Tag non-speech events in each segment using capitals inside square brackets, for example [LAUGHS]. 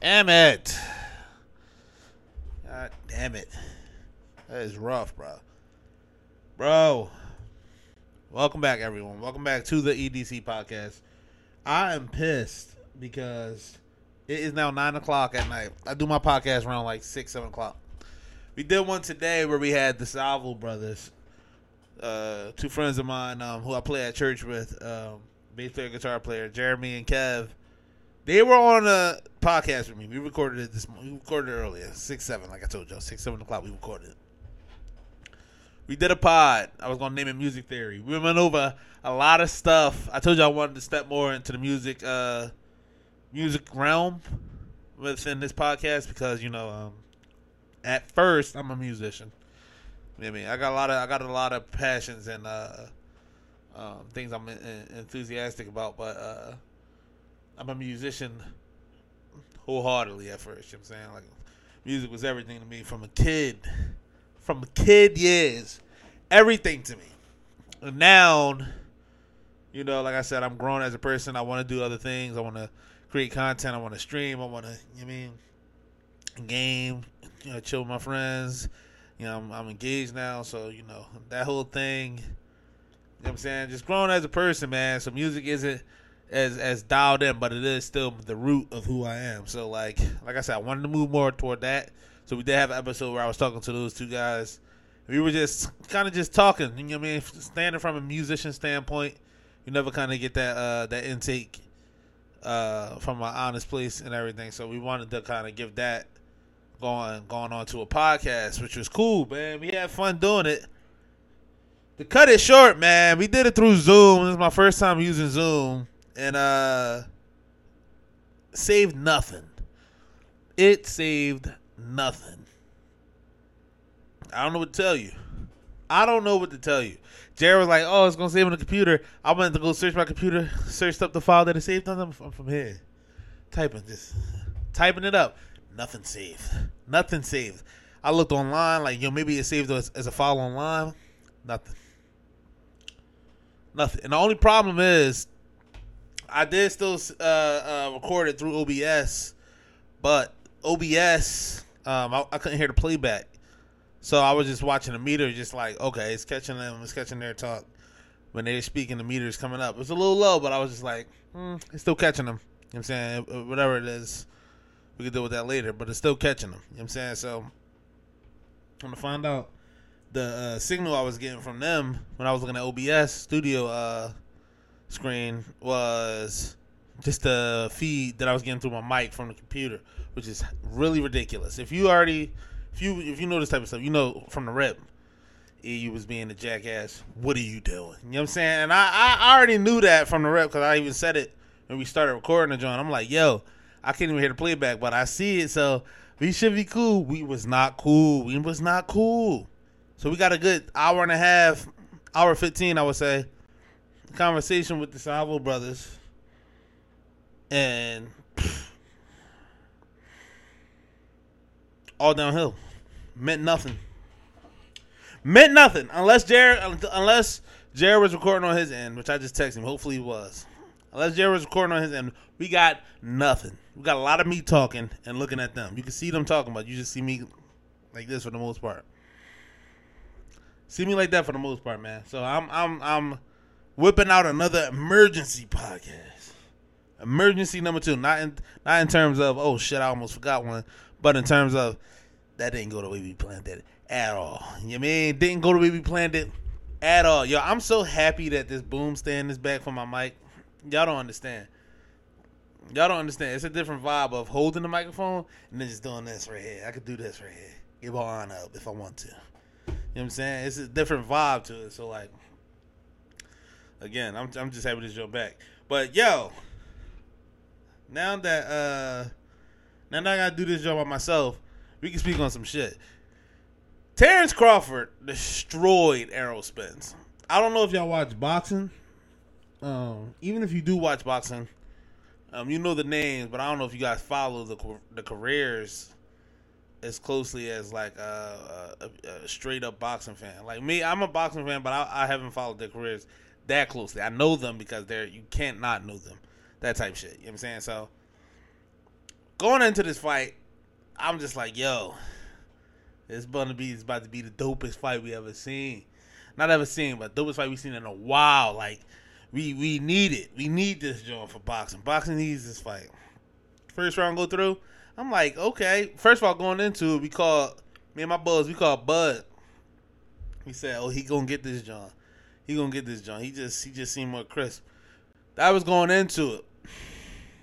Damn it. God damn it. That is rough, bro. Bro. Welcome back, everyone. Welcome back to the EDC podcast. I am pissed because it is now 9 o'clock at night. I do my podcast around like 6, 7 o'clock. We did one today where we had the Salvo brothers, uh, two friends of mine um, who I play at church with, um, bass player, guitar player, Jeremy and Kev. They were on a podcast with me. We recorded it this. morning. We recorded it earlier, six seven, like I told y'all, six seven o'clock. We recorded it. We did a pod. I was gonna name it Music Theory. We went over a lot of stuff. I told y'all I wanted to step more into the music, uh, music realm within this podcast because you know, um, at first I'm a musician. I mean, I got a lot of I got a lot of passions and uh, um, things I'm en- enthusiastic about, but uh, I'm a musician wholeheartedly at first. You know what I'm saying? Like music was everything to me from a kid. From kid years. Everything to me. And now, you know, like I said, I'm grown as a person. I want to do other things. I want to create content. I want to stream. I want to, you know I mean, game, you know, chill with my friends. You know, I'm, I'm engaged now, so you know that whole thing. You know what I'm saying? Just growing as a person, man. So music isn't as as dialed in, but it is still the root of who I am. So like like I said, I wanted to move more toward that. So we did have an episode where I was talking to those two guys. We were just kind of just talking. You know what I mean? Standing from a musician standpoint, you never kind of get that uh that intake uh from an honest place and everything. So we wanted to kind of give that going going on to a podcast, which was cool, man. We had fun doing it. To cut it short, man, we did it through Zoom. This is my first time using Zoom and uh saved nothing. It saved nothing. I don't know what to tell you. I don't know what to tell you. Jared was like, "Oh, it's gonna save on the computer." I went to go search my computer, searched up the file that it saved on from, from here, typing this, typing it up. Nothing saved. Nothing saved. I looked online, like yo, maybe it saved as, as a file online. Nothing. Nothing. And the only problem is I did still uh, uh, record it through OBS, but OBS, um, I, I, couldn't hear the playback, so I was just watching the meter, just like okay, it's catching them, it's catching their talk when they're speaking. The meter's coming up. It was a little low, but I was just like, hmm, it's still catching them. You know what I'm saying uh, whatever it is, we can deal with that later, but it's still catching them. You know what I'm saying so. I'm gonna find out the uh, signal I was getting from them when I was looking at OBS studio. Screen was just the feed that I was getting through my mic from the computer, which is really ridiculous. If you already, if you if you know this type of stuff, you know from the rip, you was being a jackass. What are you doing? You know what I'm saying? And I I already knew that from the rep because I even said it when we started recording the joint. I'm like, yo, I can't even hear the playback, but I see it, so we should be cool. We was not cool. We was not cool. So we got a good hour and a half, hour fifteen, I would say conversation with the Salvo brothers, and all downhill. Meant nothing. Meant nothing unless Jared unless Jared was recording on his end, which I just texted him. Hopefully he was. Unless Jared was recording on his end, we got nothing. We got a lot of me talking and looking at them. You can see them talking, but you just see me like this for the most part. See me like that for the most part, man. So I'm I'm I'm whipping out another emergency podcast. Emergency number two, not in not in terms of oh shit, I almost forgot one, but in terms of that didn't go the way we planned it at all. You mean didn't go the way we planned it at all. Yo, I'm so happy that this boom stand is back for my mic. Y'all don't understand. Y'all don't understand. It's a different vibe of holding the microphone and then just doing this right here. I could do this right here. Give arm up if I want to. You know what I'm saying? It's a different vibe to it. So like again, I'm I'm just happy to jump back. But yo, now that uh now that I gotta do this job by myself, we can speak on some shit. Terrence Crawford destroyed Errol Spence. I don't know if y'all watch boxing. Um, even if you do watch boxing, um, you know the names, but I don't know if you guys follow the the careers as closely as like a, a, a straight up boxing fan. Like me, I'm a boxing fan, but I, I haven't followed their careers that closely. I know them because they're you can't not know them. That type shit. You know what I'm saying? So going into this fight, I'm just like, yo, this gonna be it's about to be the dopest fight we ever seen. Not ever seen, but dopest fight we've seen in a while. Like we we need it. We need this joint for boxing. Boxing needs this fight. First round go through. I'm like, okay. First of all, going into it, we call me and my boys, we call Bud. He said, "Oh, he gonna get this John. He gonna get this John. He just he just seemed more crisp." That was going into it.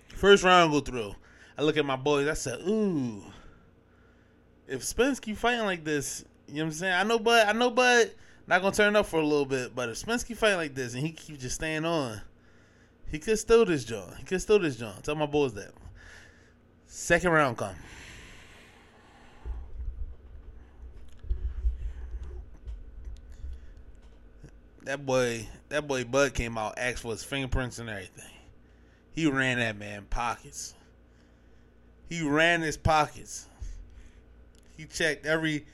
First round go through. I look at my boys. I said, "Ooh, if Spence keep fighting like this, you know what I'm saying? I know, Bud. I know, Bud not gonna turn up for a little bit. But if Spence keep fighting like this and he keep just staying on, he could steal this John. He could steal this John. Tell my boys that." Second round come. That boy, that boy Bud came out, asked for his fingerprints and everything. He ran that man pockets. He ran his pockets. He checked every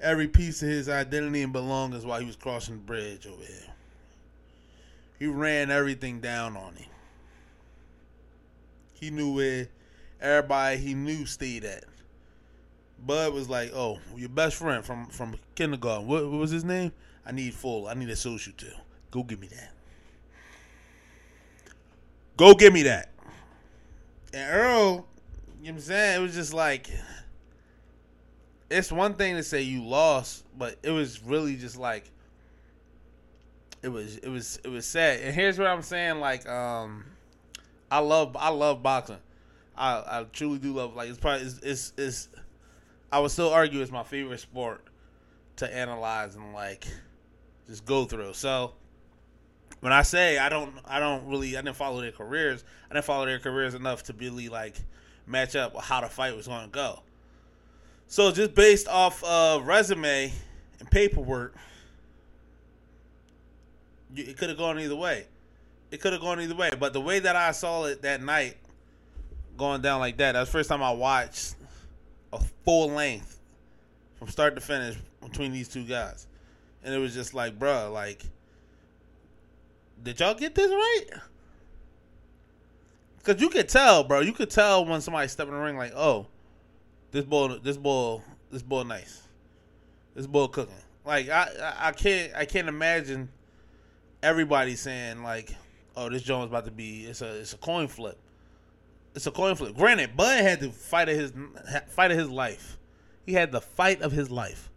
every piece of his identity and belongings while he was crossing the bridge over here. He ran everything down on him. He knew where everybody he knew stayed at. Bud was like, "Oh, your best friend from from kindergarten. What, what was his name? I need full. I need a social too. Go give me that. Go give me that." And Earl, you know what I'm saying? It was just like it's one thing to say you lost, but it was really just like it was it was it was sad. And here's what I'm saying: like, um, I love I love boxing. I, I truly do love like it's probably it's, it's, it's I would still argue it's my favorite sport to analyze and like just go through. So when I say I don't I don't really I didn't follow their careers, I didn't follow their careers enough to really like match up how the fight was going to go. So just based off of resume and paperwork, it could have gone either way. It could have gone either way, but the way that I saw it that night going down like that. that's the first time I watched a full length from start to finish between these two guys. And it was just like, bruh, like, did y'all get this right? Because you could tell, bro. You could tell when somebody step in the ring, like, oh, this bull, this bull, this bull, nice. This bull cooking. Like, I, I, I can't, I can't imagine everybody saying like, oh, this joint is about to be, it's a, it's a coin flip it's a coin flip. Granted, Bud had to fight of his fight of his life. He had the fight of his life.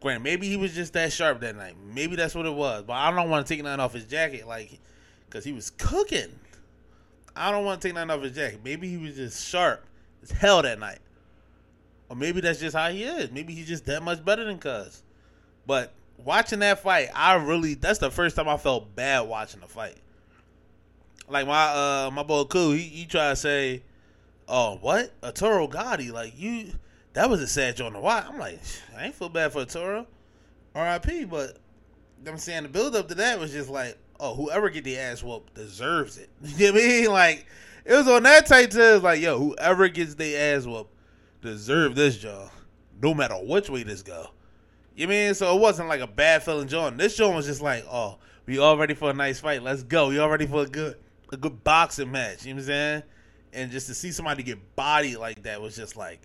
Granted, maybe he was just that sharp that night. Maybe that's what it was. But I don't want to take nothing off his jacket, like, because he was cooking. I don't want to take nothing off his jacket. Maybe he was just sharp as hell that night. Or maybe that's just how he is. Maybe he's just that much better than Cuz. But watching that fight, I really that's the first time I felt bad watching the fight. Like my uh my boy Cool, he, he tried to say, "Oh, what Arturo Gatti, Like you, that was a sad joint to watch." I'm like, I ain't feel bad for Toro, R.I.P. But I'm saying the build up to that was just like, oh, whoever get the ass whooped deserves it. [LAUGHS] You know what I mean? Like it was on that type to like, yo, whoever gets their ass whooped deserve this job, no matter which way this go. You know I mean? So it wasn't like a bad feeling joint. This joint was just like, oh, we all ready for a nice fight. Let's go. We all ready for a good a good boxing match. You know what I'm saying? And just to see somebody get bodied like that was just like,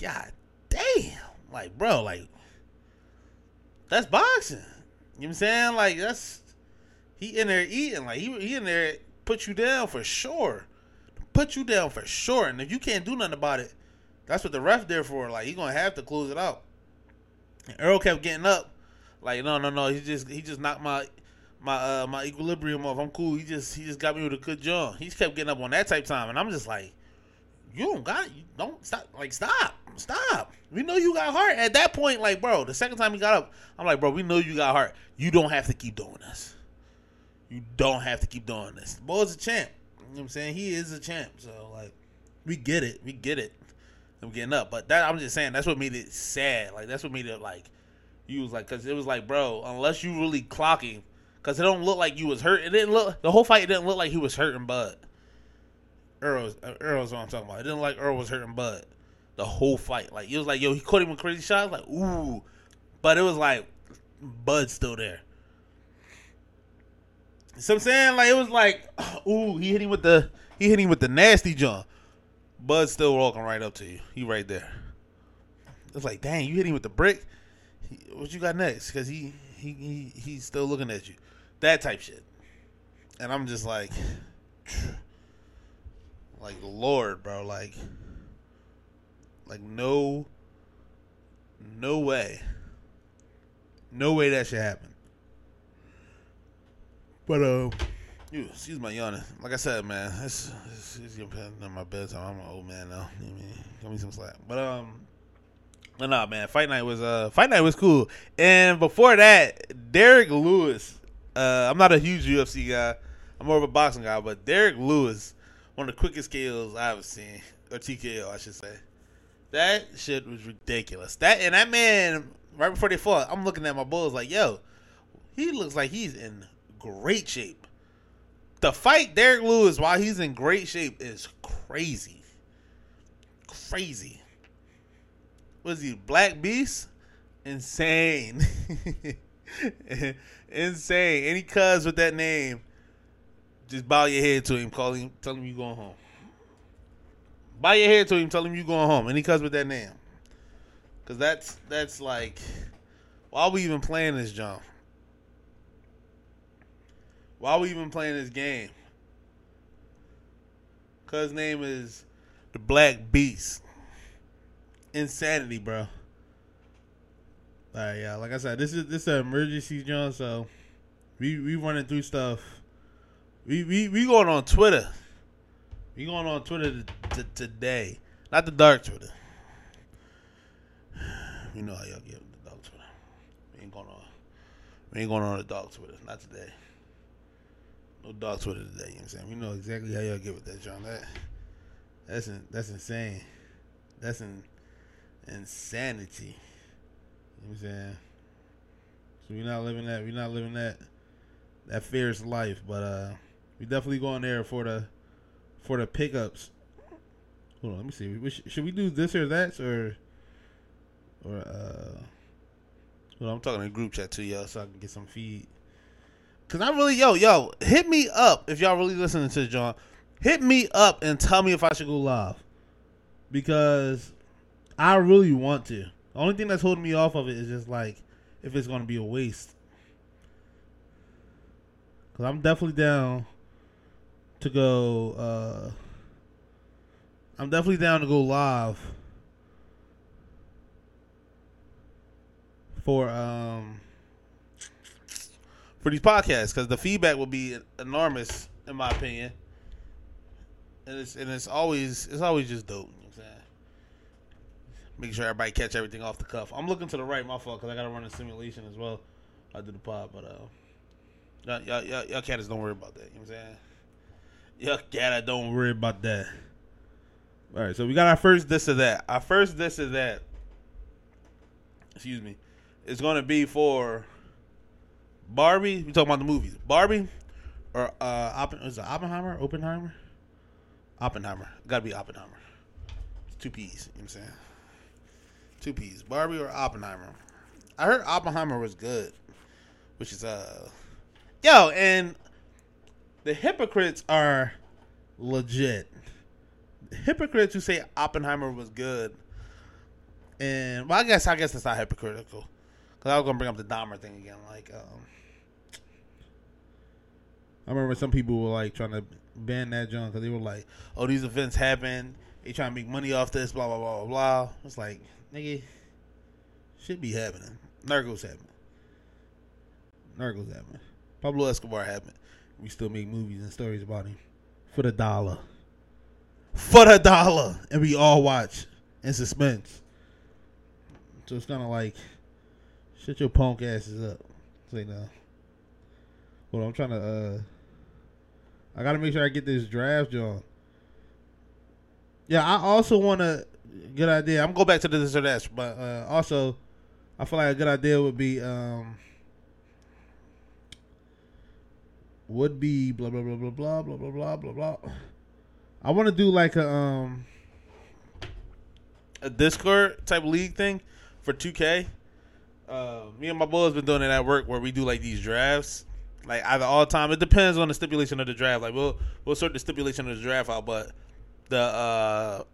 God damn. Like, bro, like, that's boxing. You know what I'm saying? Like, that's, he in there eating. Like, he, he in there put you down for sure. Put you down for sure. And if you can't do nothing about it, that's what the ref there for. Like, he going to have to close it out. And Earl kept getting up. Like, no, no, no. He just, he just knocked my, my uh, my equilibrium off. I'm cool. He just he just got me with a good jaw. He just kept getting up on that type time, and I'm just like, you don't got. You don't stop. Like stop, stop. We know you got heart. At that point, like bro, the second time he got up, I'm like, bro, we know you got heart. You don't have to keep doing this. You don't have to keep doing this. The boy's a champ. You know what I'm saying? He is a champ. So like, we get it. We get it. I'm getting up, but that I'm just saying that's what made it sad. Like that's what made it like. You was like, cause it was like, bro, unless you really clocking Cause it don't look like you was hurt. It didn't look the whole fight. It didn't look like he was hurting Bud. Earl, Earl's what I'm talking about. It didn't like Earl was hurting Bud. The whole fight, like it was like yo, he caught him with crazy shots, like ooh, but it was like Bud's still there. So I'm saying like it was like [SIGHS] ooh, he hit him with the he hit him with the nasty jaw, Bud's still walking right up to you. He right there. It's like, dang, you hit him with the brick. What you got next? Because he, he he he's still looking at you. That type shit. And I'm just like, [SIGHS] like Lord, bro, like, like no, no way, no way that should happen. But uh, you excuse my yawning. Like I said, man, it's it's, it's my bedtime. I'm an old man now. You know I mean, give me some slack. But um. No, nah, man. Fight night was uh, fight night was cool. And before that, Derrick Lewis. Uh, I'm not a huge UFC guy. I'm more of a boxing guy, but Derrick Lewis, one of the quickest KOs I've seen, or TKO, I should say. That shit was ridiculous. That and that man, right before they fought, I'm looking at my bulls like, yo, he looks like he's in great shape. The fight Derrick Lewis while he's in great shape is crazy. Crazy. Was he Black Beast? Insane. [LAUGHS] Insane. Any cuz with that name, just bow your head to him, call him, tell him you going home. Bow your head to him, tell him you going home. Any cuz with that name. Cause that's that's like why are we even playing this jump? Why are we even playing this game? Cuz name is the Black Beast. Insanity, bro. All right, yeah. Like I said, this is this is an emergency, John. So we we running through stuff. We we we going on Twitter. We going on Twitter t- t- today, not the dark Twitter. You know how y'all get the dark Twitter. We ain't going on. We ain't going on the dark Twitter. Not today. No dark Twitter today. You know what I'm saying? We know exactly how y'all get with that, John. That that's in, that's insane. That's in, insanity. You know what I'm saying? So we're not living that. We're not living that that fierce life, but uh, we definitely going there for the for the pickups. Hold on, let me see. We, should we do this or that or or uh? On, I'm talking in group chat to y'all so I can get some feed. Cause I really, yo, yo, hit me up if y'all really listening to John. Hit me up and tell me if I should go live. Because I really want to. The only thing that's holding me off of it is just like if it's gonna be a waste. Cause I'm definitely down to go. uh I'm definitely down to go live for um for these podcasts because the feedback will be enormous in my opinion, and it's and it's always it's always just dope. You know what I'm saying? Make sure everybody catch everything off the cuff. I'm looking to the right, my fault, because I got to run a simulation as well. I do the pod, but uh, y'all y'all y'all, y'all cats don't worry about that. You know what I'm saying? Y'all cat don't worry about that. All right, so we got our first this or that. Our first this or that. Excuse me. It's gonna be for Barbie. We talking about the movies. Barbie or uh, Oppen- is it Oppenheimer? Oppenheimer? Oppenheimer. Got to be Oppenheimer. It's two P's. You know what I'm saying? Two P's. Barbie or Oppenheimer. I heard Oppenheimer was good, which is uh, yo, and the hypocrites are legit. Hypocrites who say Oppenheimer was good, and well, I guess I guess it's not hypocritical because I was gonna bring up the Dahmer thing again. Like, um, I remember some people were like trying to ban that junk because they were like, "Oh, these events happen. They trying to make money off this. Blah blah blah blah blah." It's like, nigga, should be happening. Narcos happening. Narcos happening. Pablo Escobar happened. We still make movies and stories about him for the dollar. For the dollar, and we all watch in suspense. So it's kind of like, shut your punk asses up. Say no. Well, I'm trying to. uh I gotta make sure I get this draft, John. Yeah, I also want to. Good idea. I'm gonna go back to the this or but uh, also, I feel like a good idea would be um would be blah blah blah blah blah blah blah blah blah blah. I want to do like a um a Discord type league thing for 2K. Uh, me and my boys been doing it at work where we do like these drafts, like either all the time. It depends on the stipulation of the draft. Like we'll we'll sort the stipulation of the draft out, but the uh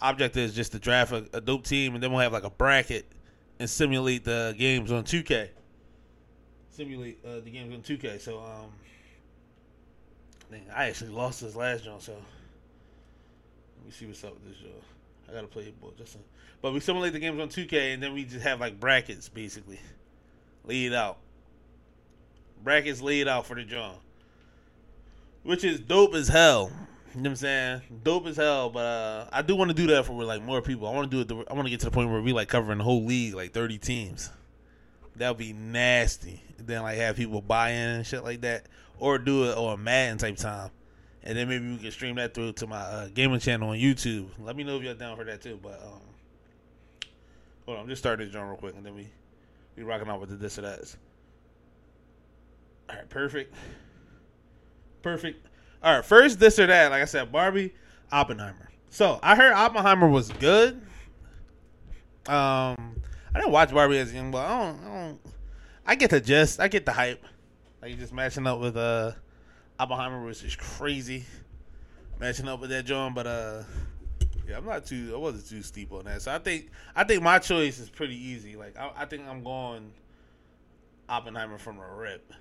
object is just to draft a, a dope team, and then we'll have like a bracket and simulate the games on 2K. Simulate uh, the games on 2K. So um, I actually lost this last one, so let me see what's up with this joint. I gotta play it, boy. Just but we simulate the games on 2K, and then we just have like brackets basically laid out. Brackets laid out for the joint, which is dope as hell. You know what I'm saying? Dope as hell, but uh, I do want to do that for like more people. I want to do it. I want to get to the point where we like covering the whole league, like 30 teams. That would be nasty. Then like have people buy in and shit like that, or do it on Madden type time, and then maybe we can stream that through to my uh, gaming channel on YouTube. Let me know if you're down for that too. But um, hold on, I'm just starting this joint real quick, and then we we rocking out with the this or that. All right, perfect, perfect. All right, first this or that. Like I said, Barbie, Oppenheimer. So I heard Oppenheimer was good. Um, I didn't watch Barbie as young, but I don't, I don't. I get the gist. I get the hype. Like just matching up with uh Oppenheimer was just crazy. Matching up with that John, but uh, yeah, I'm not too. I wasn't too steep on that. So I think I think my choice is pretty easy. Like I, I think I'm going Oppenheimer from a rip.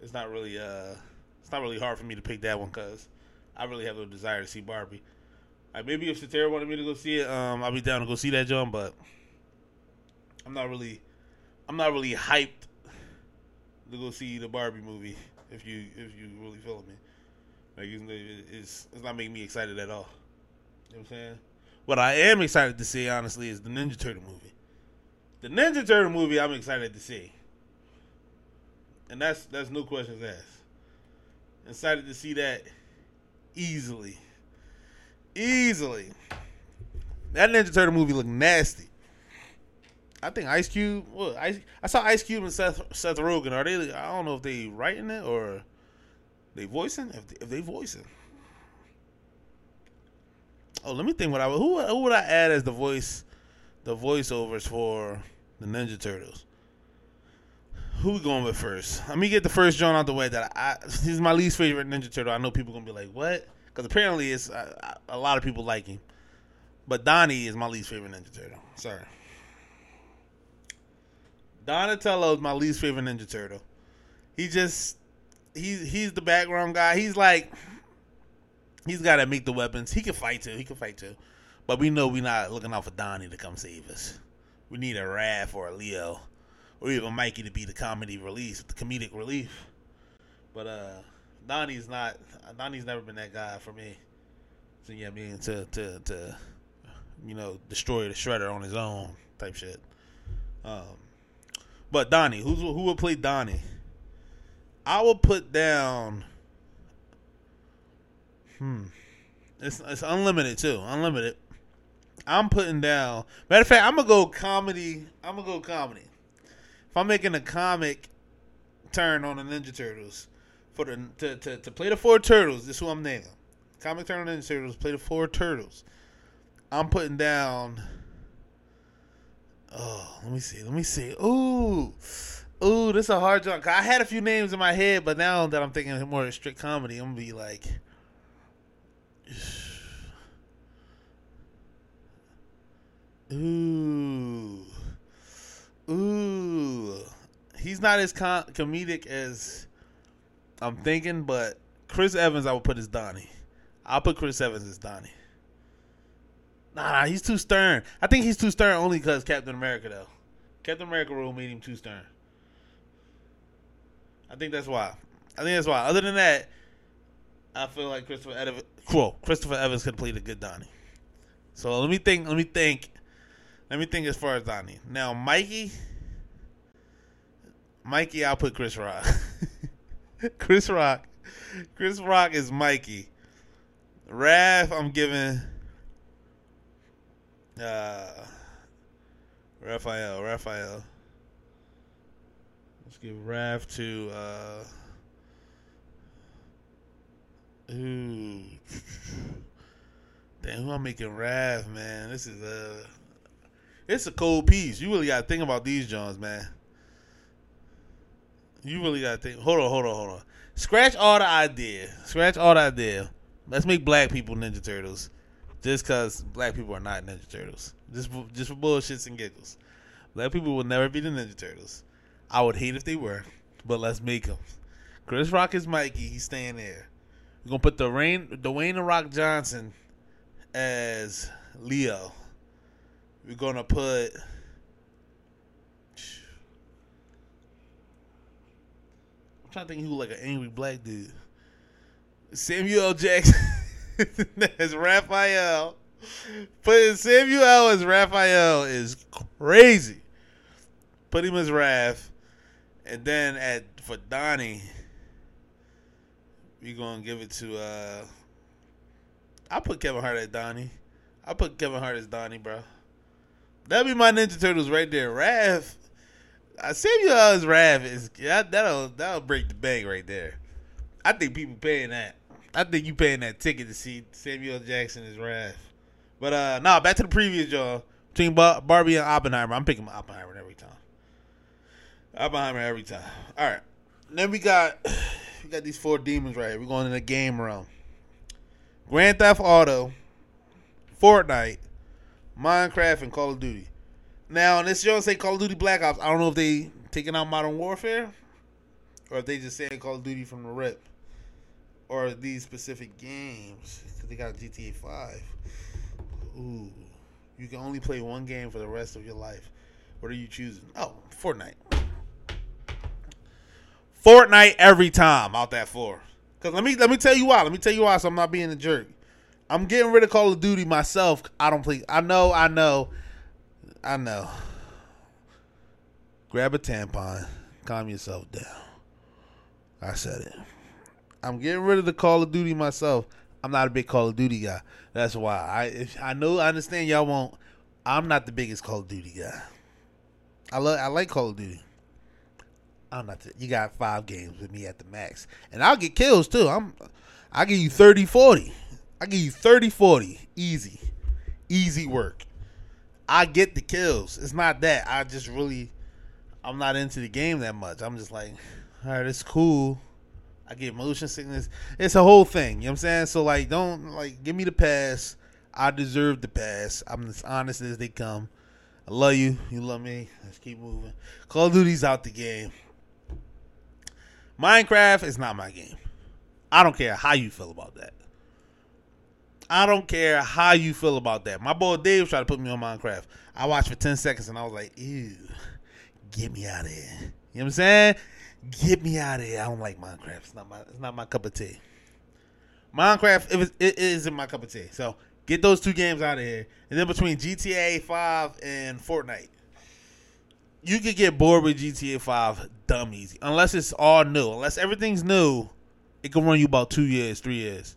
It's not really uh it's not really hard for me to pick that one because I really have no desire to see Barbie. Like maybe if Satara wanted me to go see it, um, I'll be down to go see that John. But I'm not really, I'm not really hyped to go see the Barbie movie. If you if you really feeling me, like it's it's not making me excited at all. You know what I'm saying? What I am excited to see, honestly, is the Ninja Turtle movie. The Ninja Turtle movie, I'm excited to see, and that's that's no questions asked. Excited to see that easily. Easily. That Ninja Turtle movie looked nasty. I think Ice Cube. Well, I I saw Ice Cube and Seth Seth Rogen. Are they? I don't know if they writing it or they voicing. If they, if they voicing. Oh, let me think. What I who who would I add as the voice, the voiceovers for the Ninja Turtles? Who we going with first? Let me get the first John out the way. That I he's my least favorite Ninja Turtle. I know people gonna be like, "What?" Because apparently it's uh, a lot of people like him. But Donnie is my least favorite Ninja Turtle. Sorry. Donatello is my least favorite Ninja Turtle. He just he's he's the background guy. He's like he's got to make the weapons. He can fight too. He can fight too. But we know we're not looking out for Donnie to come save us. We need a Raph or a Leo or even Mikey to be the comedy release, the comedic relief. But uh, Donnie's not. Donnie's never been that guy for me. So yeah, I mean to to to you know destroy the shredder on his own type shit. Um, but Donnie, who's who would play Donnie? I will put down. Hmm, it's it's unlimited too. Unlimited. I'm putting down. Matter of fact, I'm gonna go comedy. I'm gonna go comedy if I'm making a comic turn on the Ninja Turtles for the to, to, to play the four turtles, this is who I'm naming. Comic turn on Ninja Turtles, play the four turtles. I'm putting down Oh, let me see. Let me see. Ooh. Ooh, this is a hard job. I had a few names in my head, but now that I'm thinking more of strict comedy, I'm gonna be like [SIGHS] Ooh. Ooh, he's not as com- comedic as I'm thinking, but Chris Evans, I would put as Donnie. I'll put Chris Evans as Donnie. Nah, he's too stern. I think he's too stern only because Captain America, though. Captain America role made him too stern. I think that's why. I think that's why. Other than that, I feel like Christopher Evans, cool. Christopher Evans could played a good Donnie. So let me think. Let me think. Let me think as far as Donnie. Now, Mikey. Mikey, I'll put Chris Rock. [LAUGHS] Chris Rock. Chris Rock is Mikey. Raph, I'm giving. Uh, Raphael. Raphael. Let's give Raph to. Uh, ooh. Damn, who I'm making Raph, man? This is a. It's a cold piece. You really got to think about these Johns, man. You really got to think. Hold on, hold on, hold on. Scratch all the idea. Scratch all the idea. Let's make black people Ninja Turtles. Just because black people are not Ninja Turtles. Just just for bullshits and giggles. Black people will never be the Ninja Turtles. I would hate if they were, but let's make them. Chris Rock is Mikey. He's staying there. We're gonna put the Rain, Dwayne the Rock Johnson as Leo. We're gonna put. I'm trying to think who like an angry black dude. Samuel Jackson [LAUGHS] [LAUGHS] as Raphael. Putting Samuel as Raphael is crazy. Put him as Raph. And then at for Donnie, we gonna give it to uh I put Kevin Hart at Donnie. I put Kevin Hart as Donnie, bro. That'd be my Ninja Turtles right there. Raph. Uh, Samuel as Raph is that, that'll that'll break the bank right there. I think people paying that. I think you paying that ticket to see Samuel Jackson as Raph. But uh nah, back to the previous y'all. Between Bar- Barbie and Oppenheimer, I'm picking Oppenheimer every time. Oppenheimer every time. All right. Then we got [SIGHS] we got these four demons right here. We're going in the game realm. Grand Theft Auto, Fortnite, Minecraft, and Call of Duty. Now, this show say Call of Duty Black Ops. I don't know if they taking out Modern Warfare or if they just saying Call of Duty from the rip or these specific games they got GTA Five. Ooh, you can only play one game for the rest of your life. What are you choosing? Oh, Fortnite. Fortnite every time out that four. Cause let me let me tell you why. Let me tell you why. So I'm not being a jerk. I'm getting rid of Call of Duty myself. I don't play. I know. I know. I know. Grab a tampon. Calm yourself down. I said it. I'm getting rid of the Call of Duty myself. I'm not a big Call of Duty guy. That's why I I know I understand y'all won't. I'm not the biggest Call of Duty guy. I love I like Call of Duty. I'm not. The, you got five games with me at the max, and I'll get kills too. I'm. I give you 30, 40. I give you 30, 40. Easy, easy work. I get the kills. It's not that I just really. I'm not into the game that much. I'm just like, all right, it's cool. I get motion sickness. It's a whole thing. You know what I'm saying? So like, don't like give me the pass. I deserve the pass. I'm as honest as they come. I love you. You love me. Let's keep moving. Call of Duty's out the game. Minecraft is not my game. I don't care how you feel about that. I don't care how you feel about that. My boy Dave tried to put me on Minecraft. I watched for 10 seconds and I was like, ew, get me out of here. You know what I'm saying? Get me out of here. I don't like Minecraft. It's not my it's not my cup of tea. Minecraft it, was, it isn't my cup of tea. So get those two games out of here. And then between GTA 5 and Fortnite, you could get bored with GTA 5 dumb easy. Unless it's all new. Unless everything's new, it can run you about two years, three years.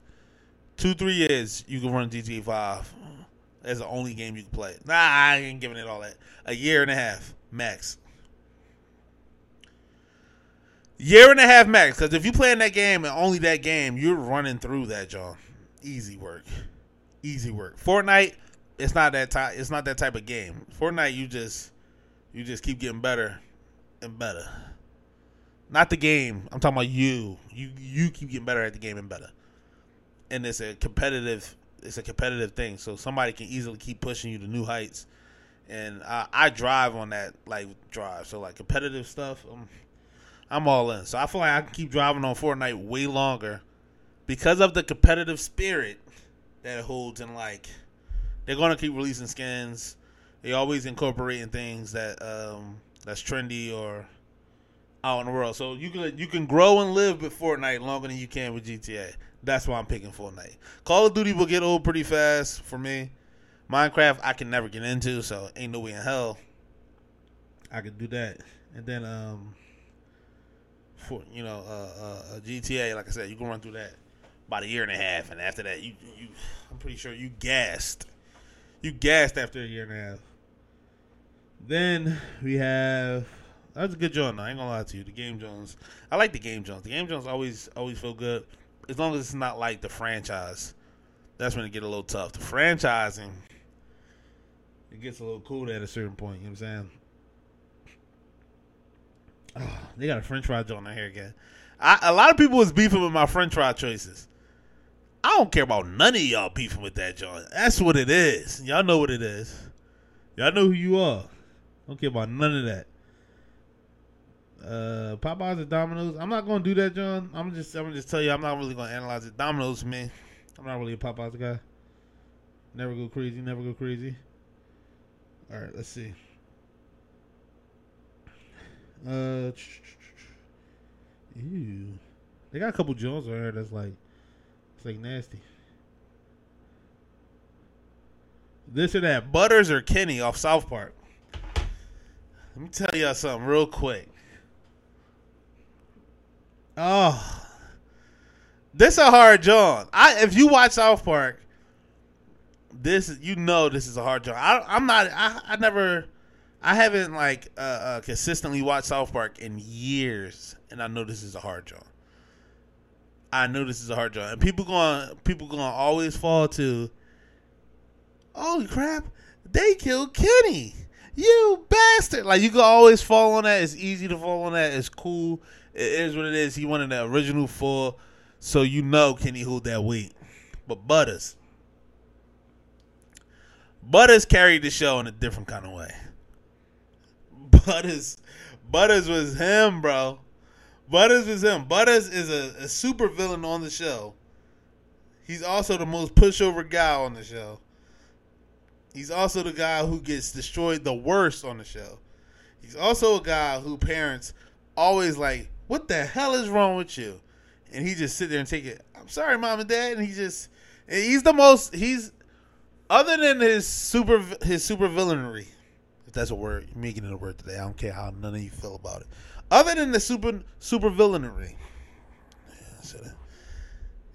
Two, three years, you can run GTA 5 as the only game you can play. Nah, I ain't giving it all that. A year and a half, max. Year and a half max. Because if you play in that game and only that game, you're running through that, John. Easy work. Easy work. Fortnite, it's not that type. It's not that type of game. Fortnite, you just you just keep getting better and better. Not the game. I'm talking about you. You you keep getting better at the game and better. And it's a competitive. It's a competitive thing. So somebody can easily keep pushing you to new heights. And I, I drive on that like drive. So like competitive stuff. I'm, I'm all in. So I feel like I can keep driving on Fortnite way longer because of the competitive spirit that it holds. And like they're gonna keep releasing skins. They always incorporating things that um, that's trendy or out in the world. So you can you can grow and live with Fortnite longer than you can with GTA. That's why I'm picking Fortnite. Call of Duty will get old pretty fast for me. Minecraft I can never get into, so ain't no way in hell I could do that. And then um for you know uh, uh, GTA, like I said, you can run through that about a year and a half, and after that, you you I'm pretty sure you gassed. You gassed after a year and a half. Then we have that's a good John. I ain't gonna lie to you. The Game Jones. I like the Game Jones. The Game Jones always always feel good. As long as it's not like the franchise. That's when it get a little tough. The franchising it gets a little cool at a certain point, you know what I'm saying? Oh, [SIGHS] they got a French fry joint on here again. I, a lot of people was beefing with my French fry choices. I don't care about none of y'all beefing with that joint. That's what it is. Y'all know what it is. Y'all know who you are. Don't care about none of that. Uh, Popeyes and Domino's. I'm not gonna do that, John. I'm just, I'm just tell you, I'm not really gonna analyze it. Domino's, man. I'm not really a Popeyes guy. Never go crazy. Never go crazy. All right, let's see. Uh, ew. They got a couple Jones on here that's like, it's like nasty. This or that. Butters or Kenny off South Park. Let me tell y'all something real quick. Oh, this a hard John. I if you watch South Park, this you know this is a hard John. I, I'm not. I, I never. I haven't like uh, uh, consistently watched South Park in years, and I know this is a hard John. I know this is a hard John, and people going people going to always fall to. Holy crap! They killed Kenny. You bastard! Like you can always fall on that. It's easy to fall on that. It's cool. It is what it is. He wanted the original four, so you know Kenny hold that weight. But Butters, Butters carried the show in a different kind of way. [LAUGHS] Butters, Butters was him, bro. Butters was him. Butters is a, a super villain on the show. He's also the most pushover guy on the show. He's also the guy who gets destroyed the worst on the show. He's also a guy who parents always like, "What the hell is wrong with you?" And he just sit there and take it. I'm sorry, mom and dad. And he just, and he's the most. He's other than his super his super villainry, if that's a word, you're making it a word today. I don't care how none of you feel about it. Other than the super super villainry,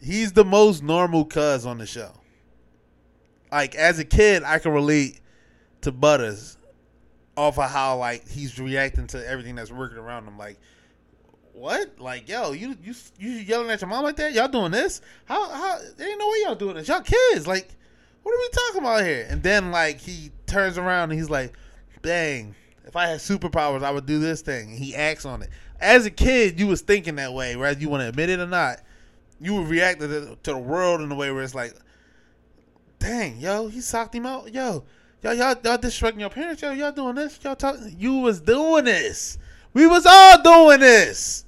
he's the most normal cuz on the show like as a kid, I can relate to Butters off of how like he's reacting to everything that's working around him. Like, what? Like, yo, you you you yelling at your mom like that? Y'all doing this? How how? There ain't no way y'all doing this. Y'all kids. Like, what are we talking about here? And then like he turns around and he's like, dang. If I had superpowers, I would do this thing. And he acts on it. As a kid, you was thinking that way, whether you want to admit it or not. You would react to the, to the world in a way where it's like, dang, yo, he socked him out. Yo, y'all, y'all, y'all disrespecting your parents. Yo, y'all doing this. Y'all talking. You was doing this. We was all doing this.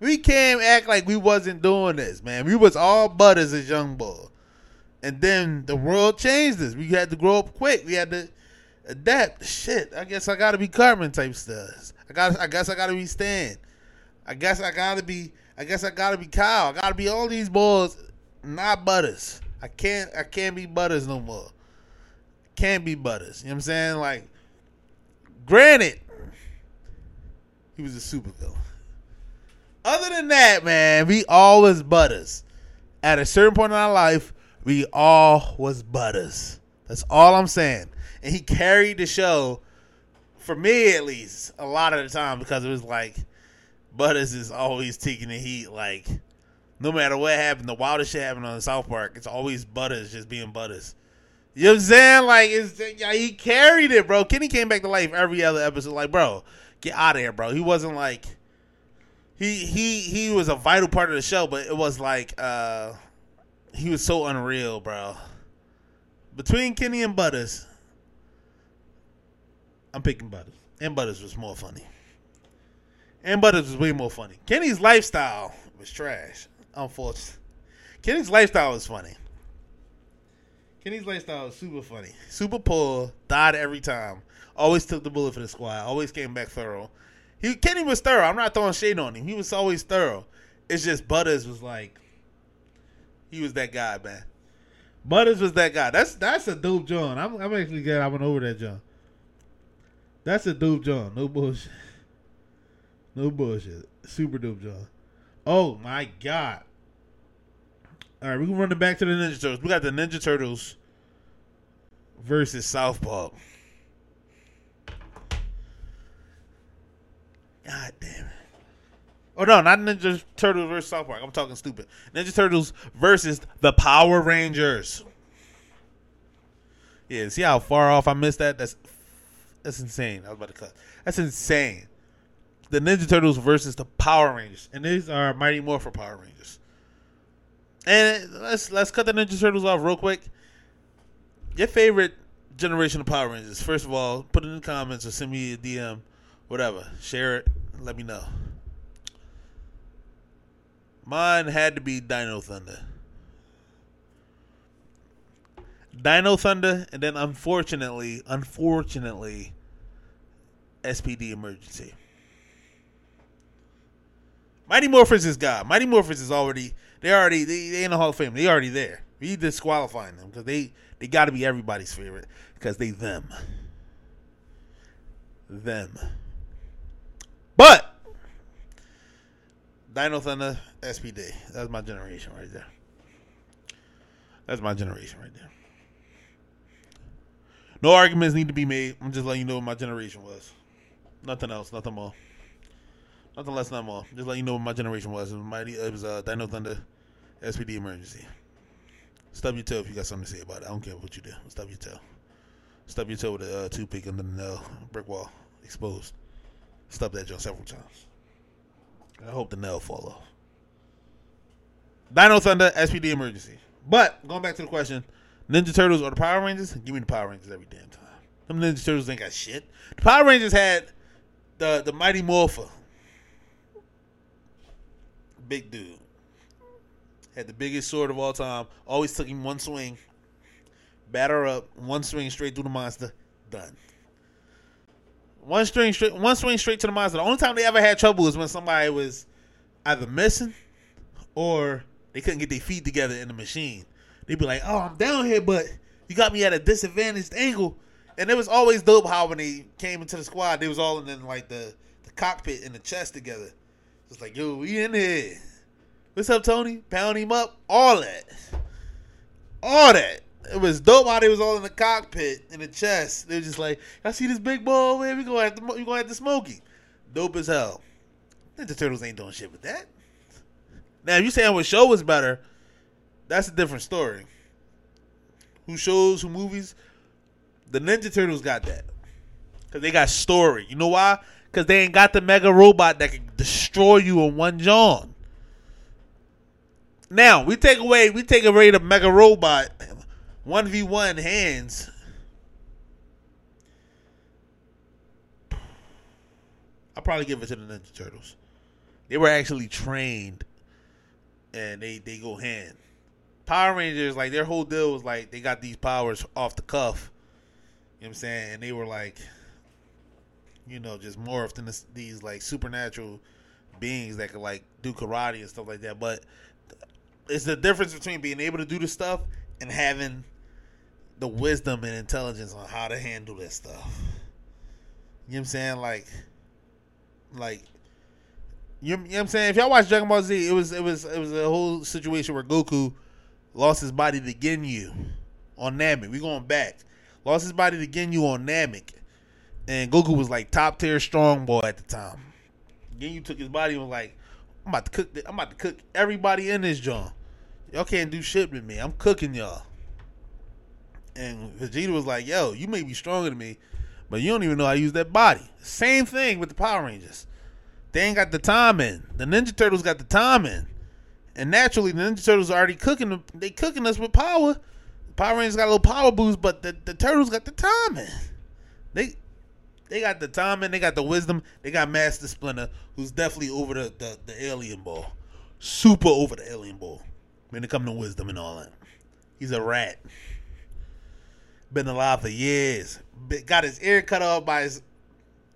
We can't act like we wasn't doing this, man. We was all butters as young boy. And then the world changed us. We had to grow up quick. We had to adapt. Shit, I guess I gotta be Cartman type stuff. I got. I guess I gotta be Stan. I guess I gotta be. I guess I gotta be Kyle. I gotta be all these boys, not butters. I can't I can't be Butters no more. Can't be Butters. You know what I'm saying? Like, granted, he was a super villain. Other than that, man, we all was Butters. At a certain point in our life, we all was Butters. That's all I'm saying. And he carried the show, for me at least, a lot of the time because it was like Butters is always taking the heat. Like, no matter what happened, the wildest shit happened on South Park. It's always Butters just being Butters. You know what I'm saying? Like, it's, yeah, he carried it, bro. Kenny came back to life every other episode. Like, bro, get out of here, bro. He wasn't like he he he was a vital part of the show, but it was like uh he was so unreal, bro. Between Kenny and Butters, I'm picking Butters. And Butters was more funny. And Butters was way more funny. Kenny's lifestyle was trash unfortunately. Kenny's lifestyle is funny. Kenny's lifestyle is super funny. Super poor, died every time. Always took the bullet for the squad. Always came back thorough. He Kenny was thorough. I'm not throwing shade on him. He was always thorough. It's just Butters was like he was that guy, man. Butters was that guy. That's that's a dope John. I'm I'm actually glad I went over that John. That's a dope John. No bullshit. No bullshit. Super dope John. Oh my god. All right, we're gonna run it back to the Ninja Turtles. We got the Ninja Turtles versus South Park. God damn it. Oh no, not Ninja Turtles versus South Park. I'm talking stupid. Ninja Turtles versus the Power Rangers. Yeah, see how far off I missed that? That's that's insane. I was about to cut. That's insane the Ninja Turtles versus the Power Rangers, and these are Mighty Morphin Power Rangers. And let's let's cut the Ninja Turtles off real quick. Your favorite generation of Power Rangers. First of all, put it in the comments or send me a DM, whatever. Share it. Let me know. Mine had to be Dino Thunder. Dino Thunder, and then unfortunately, unfortunately, SPD Emergency. Mighty Morphers is God. Mighty Morphers is already they already they, they in the Hall of Fame. They already there. We disqualifying them because they they got to be everybody's favorite because they them them. But Dino Thunder SPD. That's my generation right there. That's my generation right there. No arguments need to be made. I'm just letting you know what my generation was. Nothing else. Nothing more. Nothing less, nothing more. Just letting you know what my generation was. It was mighty. It was uh, Dino Thunder, SPD emergency. Stub your toe if you got something to say about it. I don't care what you do. Stub your toe. Stub your toe with a uh, toothpick under the nail, brick wall, exposed. Stub that joint several times. I hope the nail fall off. Dino Thunder, SPD emergency. But going back to the question, Ninja Turtles or the Power Rangers? Give me the Power Rangers every damn time. Them Ninja Turtles ain't got shit. The Power Rangers had the the Mighty Morpher. Big dude. Had the biggest sword of all time. Always took him one swing. Batter up, one swing straight through the monster. Done. One string straight one swing straight to the monster. The only time they ever had trouble was when somebody was either missing or they couldn't get their feet together in the machine. They'd be like, "Oh, I'm down here, but you got me at a disadvantaged angle." And it was always dope how when they came into the squad, they was all in like the, the cockpit in the chest together. It's like, yo, we in here. What's up, Tony? Pound him up. All that. All that. It was dope how they was all in the cockpit in the chest. They were just like, I see this big ball, man. We gonna have to we gonna have to smoke him. Dope as hell. Ninja Turtles ain't doing shit with that. Now, if you saying what show was better, that's a different story. Who shows, who movies? The Ninja Turtles got that. Because they got story. You know why? Because they ain't got the mega robot that can destroy you in one John. Now, we take away, we take away the mega robot, 1v1 hands. I'll probably give it to the Ninja Turtles. They were actually trained and they, they go hand. Power Rangers, like their whole deal was like they got these powers off the cuff. You know what I'm saying? And they were like, you know, just morphed into these like supernatural beings that could like do karate and stuff like that. But it's the difference between being able to do the stuff and having the wisdom and intelligence on how to handle this stuff. You know what I'm saying? Like, like you, know what I'm saying? If y'all watch Dragon Ball Z, it was it was it was a whole situation where Goku lost his body to Ginyu on Namek. We going back. Lost his body to Ginyu on Namek. And Goku was like top tier strong boy at the time. Ginyu took his body and was like, I'm about to cook the, I'm about to cook everybody in this joint. Y'all can't do shit with me. I'm cooking y'all. And Vegeta was like, yo, you may be stronger than me, but you don't even know to use that body. Same thing with the Power Rangers. They ain't got the time in. The Ninja Turtles got the time in. And naturally, the Ninja Turtles are already cooking. They cooking us with power. Power Rangers got a little power boost, but the, the Turtles got the timing. They they got the timing. They got the wisdom. They got Master Splinter, who's definitely over the, the, the alien ball. Super over the alien ball. When it comes to wisdom and all that. He's a rat. Been alive for years. Got his ear cut off by his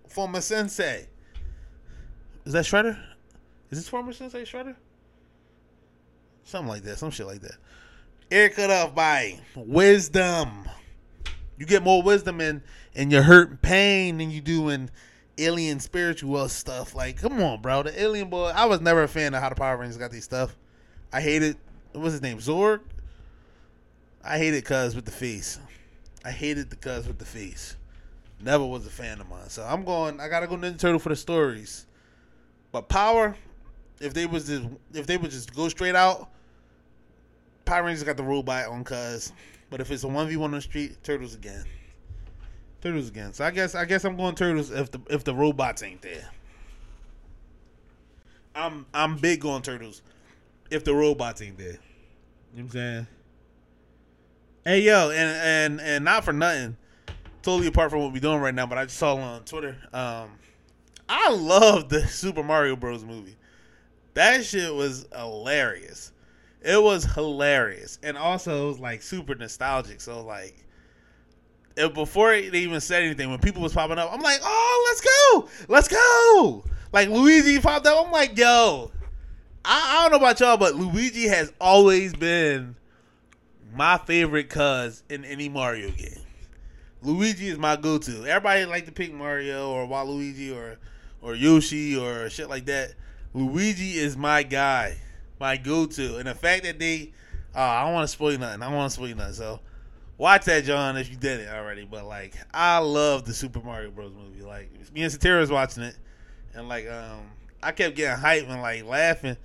former sensei. Is that Shredder? Is this former sensei Shredder? Something like that. Some shit like that. Ear cut off by wisdom. You get more wisdom in in your hurt and pain than you do in alien spiritual stuff. Like, come on, bro. The alien boy. I was never a fan of how the Power Rangers got these stuff. I hated. What's his name? Zorg. I hated Cuz with the face. I hated the Cuz with the face. Never was a fan of mine. So I'm going. I gotta go Ninja Turtle for the stories. But Power, if they was just, if they would just go straight out, Power Rangers got the robot on Cuz. But if it's a one v one on the street, Turtles again. Turtles again. So I guess I guess I'm going Turtles if the if the robots ain't there. I'm I'm big on Turtles if the robots ain't there. You know what I'm saying? Hey yo, and and and not for nothing, totally apart from what we're doing right now, but I just saw on Twitter. Um, I love the [LAUGHS] Super Mario Bros. movie. That shit was hilarious. It was hilarious, and also it was like super nostalgic. So like, it, before they even said anything, when people was popping up, I'm like, oh, let's go, let's go. Like Luigi popped up, I'm like, yo, I, I don't know about y'all, but Luigi has always been my favorite cuz in any Mario game. Luigi is my go-to. Everybody like to pick Mario or Waluigi or or Yoshi or shit like that. Luigi is my guy, my go-to. And the fact that they, uh, I don't want to spoil nothing. I don't want to spoil nothing. So watch that, John, if you did it already. But like, I love the Super Mario Bros. movie. Like, me and Satira was watching it, and like, um, I kept getting hyped and like laughing.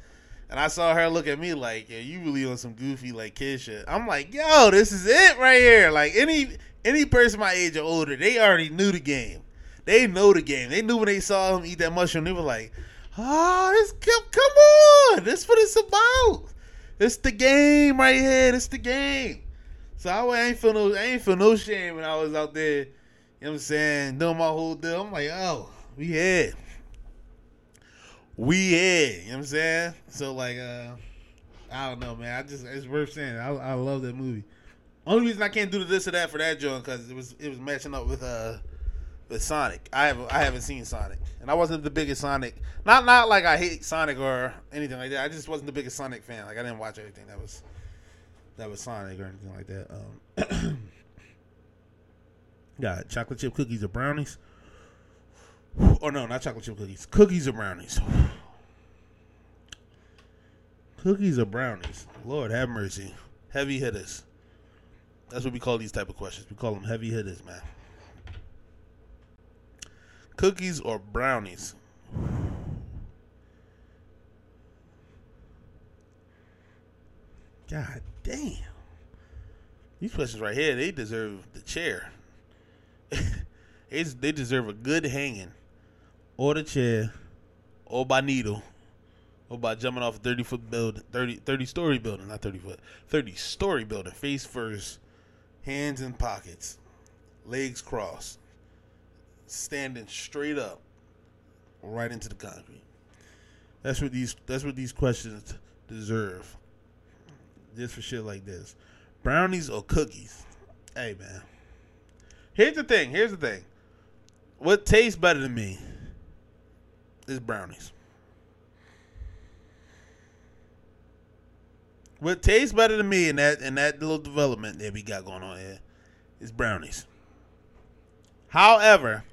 And I saw her look at me like, "Yo, you really on some goofy like kid shit." I'm like, "Yo, this is it right here." Like any any person my age or older, they already knew the game. They know the game. They knew when they saw him eat that mushroom. They were like, "Oh, this come on! This what it's about. It's the game right here. It's the game." So I ain't feel no, I ain't feel no shame when I was out there. You know what I'm saying? Doing my whole deal. I'm like, "Oh, we here." we had. You know what I'm saying? So like, uh, I don't know, man. I just it's worth saying. I, I love that movie. Only reason I can't do the this or that for that joint because it was it was matching up with uh with Sonic. I have I haven't seen Sonic, and I wasn't the biggest Sonic. Not not like I hate Sonic or anything like that. I just wasn't the biggest Sonic fan. Like I didn't watch anything that was that was Sonic or anything like that. Um, [COUGHS] got chocolate chip cookies or brownies. Or no, not chocolate chip cookies. Cookies or brownies. Cookies or brownies. Lord have mercy. Heavy hitters. That's what we call these type of questions. We call them heavy hitters, man. Cookies or brownies? God damn. These questions right here, they deserve the chair. [LAUGHS] they deserve a good hanging or the chair or by needle or by jumping off a 30 foot building 30, 30 story building not 30 foot 30 story building face first hands in pockets legs crossed standing straight up right into the concrete. That's what these that's what these questions deserve. Just for shit like this. Brownies or cookies? Hey man. Here's the thing here's the thing. What tastes better to me is brownies. What tastes better to me in that in that little development that we got going on here is brownies. However,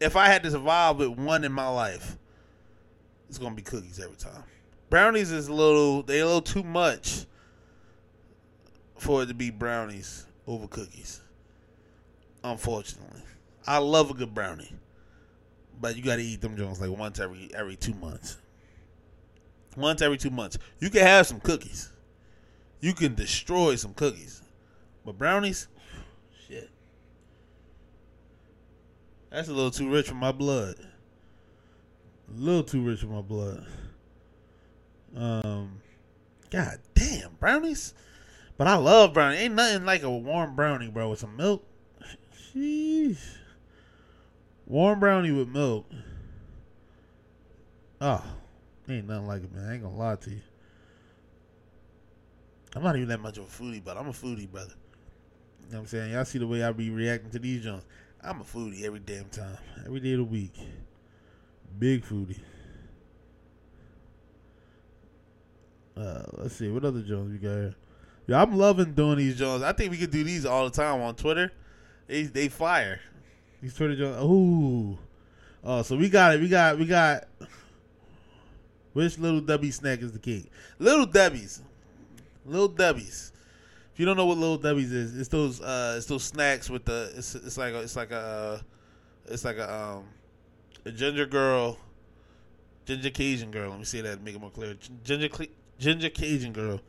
if I had to survive with one in my life, it's gonna be cookies every time. Brownies is a little they a little too much for it to be brownies over cookies. Unfortunately. I love a good brownie but you got to eat them joints like once every every two months. Once every two months, you can have some cookies. You can destroy some cookies, but brownies, shit, that's a little too rich for my blood. A little too rich for my blood. Um, god damn brownies, but I love brownie. Ain't nothing like a warm brownie, bro, with some milk. Sheesh. Warm brownie with milk. Oh, ain't nothing like it, man. I ain't gonna lie to you. I'm not even that much of a foodie, but I'm a foodie, brother. You know what I'm saying? Y'all see the way I be reacting to these joints. I'm a foodie every damn time. Every day of the week. Big foodie. Uh, let's see. What other Jones we got here? Yeah, I'm loving doing these Jones. I think we could do these all the time on Twitter. They they fire. These Twitter Jones. Ooh. Oh, so we got it. We got we got which little Debbie snack is the king? Little Debbie's. Little Debbie's. If you don't know what Little Debbie's is, it's those uh it's those snacks with the it's it's like a, it's like a it's like a um a ginger girl ginger Cajun girl. Let me see that make it more clear. Ginger ginger Cajun girl.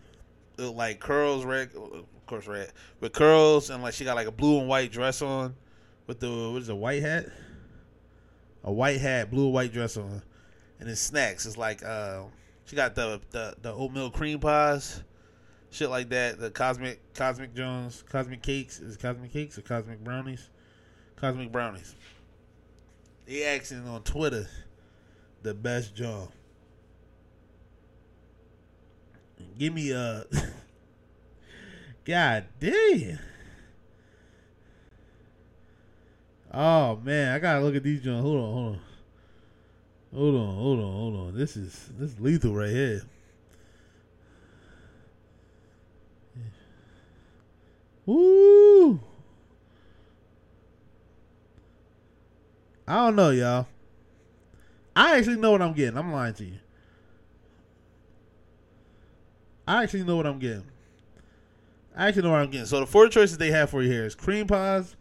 like curls red of course red. With curls and like she got like a blue and white dress on with the what is a white hat? A white hat, blue and white dress on, and then snacks. It's like uh, She got the the, the oatmeal cream pies, shit like that. The cosmic cosmic Jones cosmic cakes is cosmic cakes or cosmic brownies, cosmic brownies. They asking on Twitter the best job. Give me uh, a. [LAUGHS] God damn. Oh man, I gotta look at these joints. Hold on, hold on. Hold on, hold on, hold on. This is this is lethal right here. Woo! I don't know, y'all. I actually know what I'm getting. I'm lying to you. I actually know what I'm getting. I actually know what I'm getting. So the four choices they have for you here is cream pies,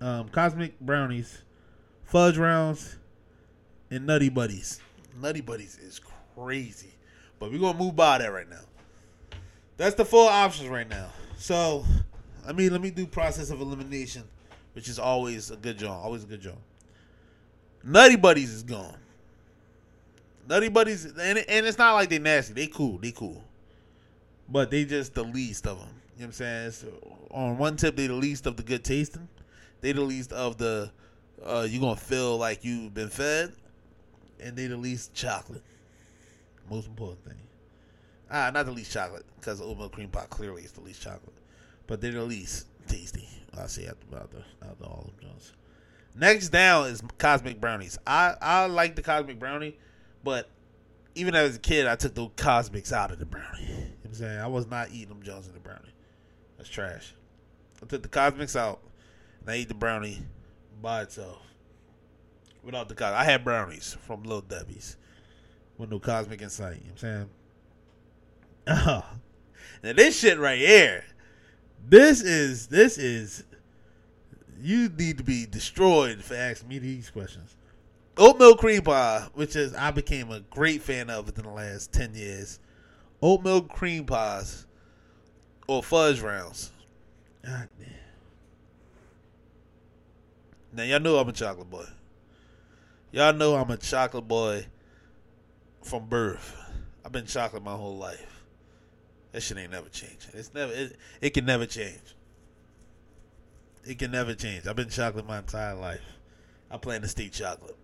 um, cosmic brownies, fudge rounds, and nutty buddies. Nutty buddies is crazy, but we're gonna move by that right now. That's the four options right now. So, I mean, let me do process of elimination, which is always a good job. Always a good job. Nutty buddies is gone. Nutty buddies, and and it's not like they nasty. They cool. They cool. But they just the least of them. You know what I'm saying? So on one tip, they the least of the good tasting. They the least of the uh, you gonna feel like you've been fed, and they the least chocolate. Most important thing. Ah, not the least chocolate because the oatmeal cream pie clearly is the least chocolate, but they're the least tasty. I say after after, after all of those. Next down is cosmic brownies. I I like the cosmic brownie, but even as a kid, I took the cosmics out of the brownie. You know I'm saying? I was not eating them Jones in the brownie. That's trash. I took the cosmics out, and I eat the brownie by itself. Without the cosmic. I had brownies from Little Debbie's with no cosmic in sight. You know what I'm saying? Oh. [LAUGHS] Now this shit right here. This is this is you need to be destroyed for asking me these questions. Oatmeal cream pie, which is I became a great fan of within the last ten years. Oatmeal cream pies or fudge rounds. God damn. Now y'all know I'm a chocolate boy. Y'all know I'm a chocolate boy from birth. I've been chocolate my whole life. That shit ain't never changed. It's never it, it can never change. It can never change. I've been chocolate my entire life. I plan to stay chocolate.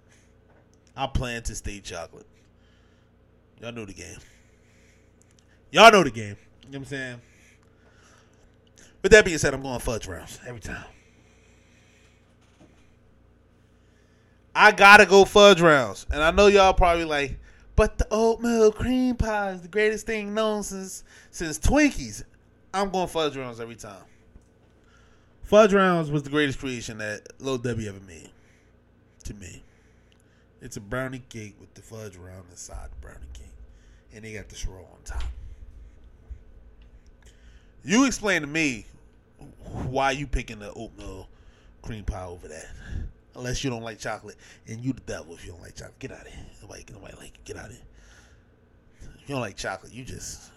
I plan to stay chocolate. Y'all know the game. Y'all know the game. You know what I'm saying? With that being said, I'm going fudge rounds every time. I gotta go fudge rounds. And I know y'all probably like, but the oatmeal cream pie is the greatest thing known since since Twinkies. I'm going fudge rounds every time. Fudge rounds was the greatest creation that Lil Debbie ever made. To me. It's a brownie cake with the fudge round inside the brownie cake. And they got the swirl on top. You explain to me why you picking the oatmeal cream pie over that. Unless you don't like chocolate, and you the devil if you don't like chocolate. Get out of here. Nobody, nobody like it. Get out of here. If you don't like chocolate, you just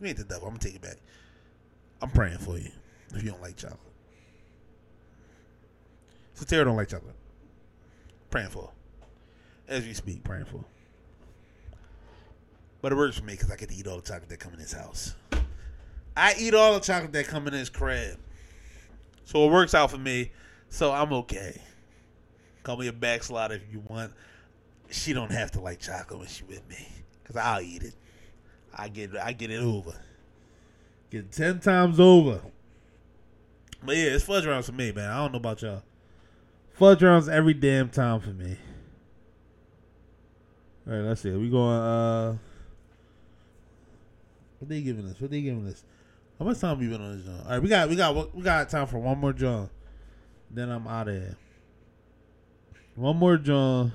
you ain't the devil. I'm gonna take it back. I'm praying for you if you don't like chocolate. So Tara don't like chocolate. Praying for her. As we speak, praying for her. But it works for me because I get to eat all the chocolate that come in this house. I eat all the chocolate that come in this crib. So it works out for me. So I'm okay. Call me a backslider if you want. She don't have to like chocolate when she with me. Cause I'll eat it. I get I get it over. Get it ten times over. But yeah, it's fudge rounds for me, man. I don't know about y'all. Fudge rounds every damn time for me. All right, let's see. We going. uh What they giving us? What they giving us? How much time we been on this? All right, we got we got we got time for one more joint. Then I'm out of here. One more John.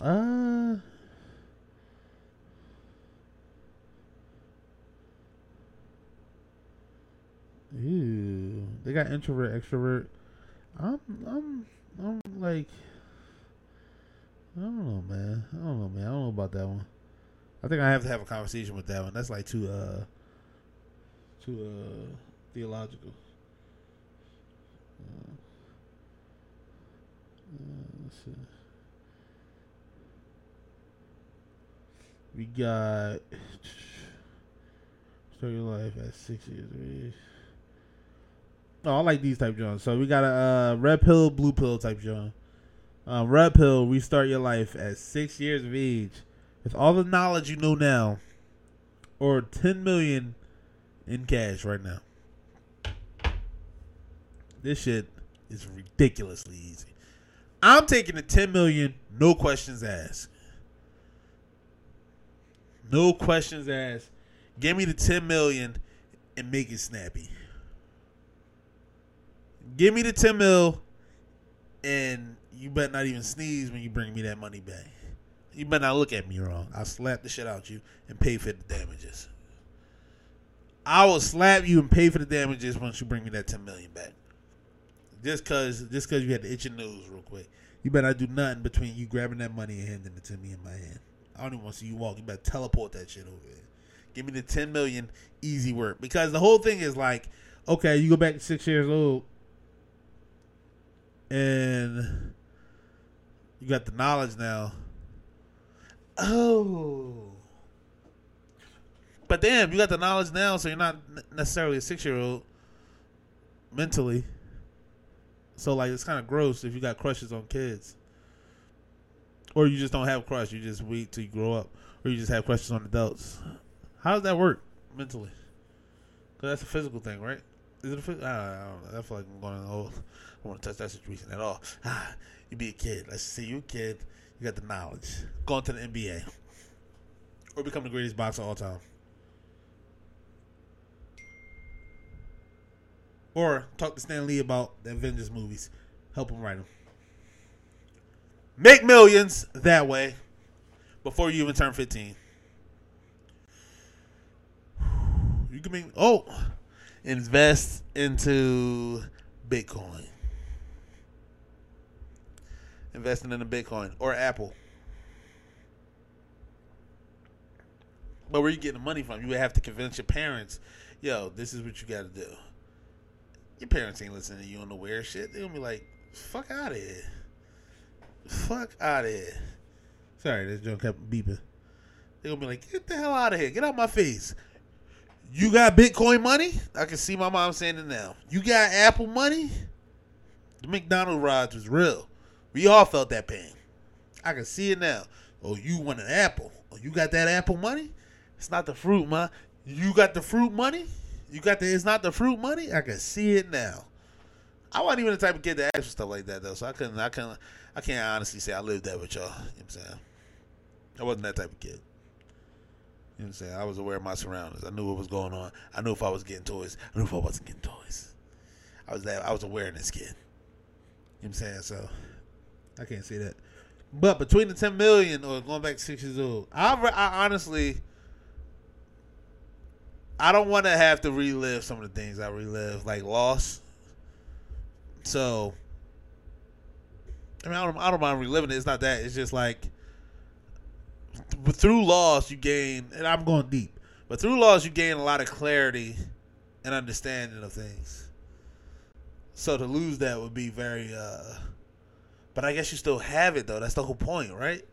Uh. Ew. They got introvert, extrovert. I'm, I'm, I'm like, I don't know, man. I don't know, man. I don't know about that one. I think I have to have a conversation with that one. That's like too, uh, too, uh, theological. Uh, We got start your life at six years. Oh, I like these type Johns. So we got a uh, red pill, blue pill type John. Uh, red pill, restart your life at six years of age with all the knowledge you know now, or ten million in cash right now. This shit is ridiculously easy. I'm taking the ten million, no questions asked. No questions asked. Give me the 10 million and make it snappy. Give me the 10 mil and you better not even sneeze when you bring me that money back. You better not look at me wrong. I'll slap the shit out you and pay for the damages. I will slap you and pay for the damages once you bring me that 10 million back. Just cause just cause you had to itch your nose real quick. You better not do nothing between you grabbing that money and handing it to me in my hand. I don't even want to see you walk. You better teleport that shit over there. Give me the ten million easy work. Because the whole thing is like, okay, you go back to six years old and you got the knowledge now. Oh. But damn, you got the knowledge now, so you're not necessarily a six year old mentally. So like it's kind of gross if you got crushes on kids or you just don't have crush. You just wait till you grow up, or you just have crushes on adults. How does that work mentally? Because that's a physical thing, right? Is it a physical? I don't know. I feel like I'm going old. I don't want to touch that situation at all. Ah, you be a kid. Let's see you kid. You got the knowledge. Going to the NBA. Or become the greatest boxer of all time. Or talk to Stan Lee about the Avengers movies. Help him write them. Make millions that way before you even turn 15. You can make oh invest into Bitcoin. Investing in a Bitcoin or Apple. But where you getting the money from? You would have to convince your parents, yo, this is what you got to do. Your parents ain't listening to you on the weird shit. They gonna be like, fuck out of here. Fuck out of here. Sorry, this joke kept beeping. They're gonna be like, get the hell out of here. Get out my face. You got Bitcoin money? I can see my mom saying it now. You got Apple money? The McDonald rides was real. We all felt that pain. I can see it now. Oh, you want an apple? Oh, you got that apple money? It's not the fruit, man. You got the fruit money? You got the it's not the fruit money? I can see it now. I wasn't even the type of kid to ask for stuff like that though, so I couldn't I couldn't I can't honestly say I lived that with y'all. You know what I'm saying? I wasn't that type of kid. You know what I'm saying? I was aware of my surroundings. I knew what was going on. I knew if I was getting toys. I knew if I wasn't getting toys. I was that I was aware of this kid. You know what I'm saying? So I can't say that. But between the 10 million or going back six years old, I, I honestly, I don't want to have to relive some of the things I relive, like loss. So I mean, I don't, I don't mind reliving it. It's not that. It's just like through loss you gain, and I'm going deep, but through loss you gain a lot of clarity and understanding of things. So to lose that would be very. uh But I guess you still have it though. That's the whole point, right?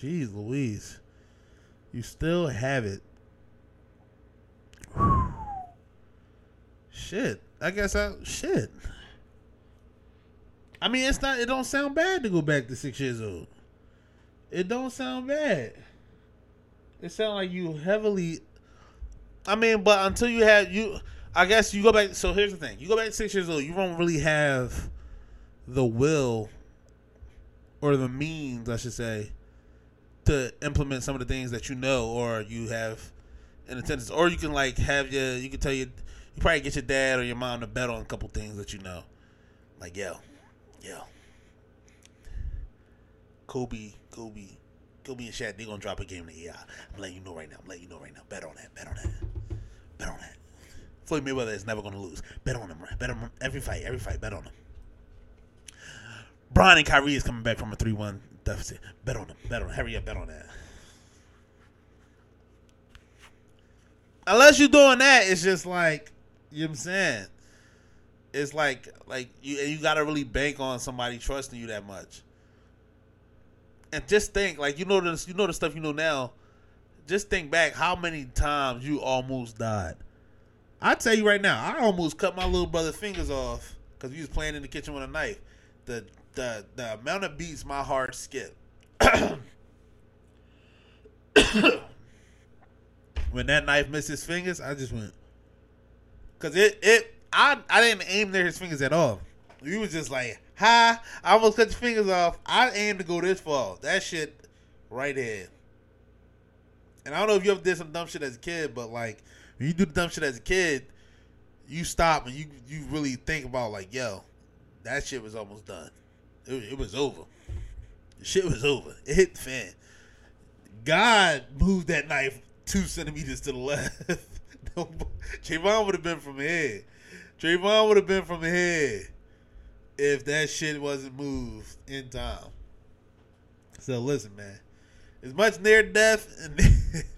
Jeez, Louise, you still have it. Shit. I guess I shit. I mean, it's not. It don't sound bad to go back to six years old. It don't sound bad. It sounds like you heavily. I mean, but until you have you, I guess you go back. So here's the thing: you go back to six years old, you don't really have the will or the means, I should say, to implement some of the things that you know or you have in attendance. Or you can like have your, you can tell your, you probably get your dad or your mom to bet on a couple things that you know, like yo, yeah. Kobe, Kobe, Kobe and Shaq, they're gonna drop a game the AI. I'm letting you know right now. I'm letting you know right now. Bet on that. Bet on that. Bet on that. Floyd Mayweather is never gonna lose. Bet on him. Bet on him every fight. Every fight. Bet on him. LeBron and Kyrie is coming back from a three-one deficit. Bet on him. Bet on him. Hurry up. Bet on that. Unless you're doing that, it's just like you know what I'm saying it's like like you you got to really bank on somebody trusting you that much. And just think, like you know this, you know the stuff you know now. Just think back how many times you almost died. I tell you right now, I almost cut my little brother's fingers off because he was playing in the kitchen with a knife. The the the amount of beats my heart skipped. [COUGHS] [COUGHS] when that knife missed his fingers, I just went because it it I I didn't aim near his fingers at all. He was just like, "Hi, I almost cut your fingers off. I aimed to go this far. That shit right there." And I don't know if you ever did some dumb shit as a kid, but like when you do the dumb shit as a kid, you stop and you you really think about like, yo, that shit was almost done. It, it was over. The shit was over. It hit the fan. God moved that knife two centimeters to the left. [LAUGHS] [LAUGHS] Trayvon would have been from here. Trayvon would have been from here if that shit wasn't moved in time. So listen, man. As much near death and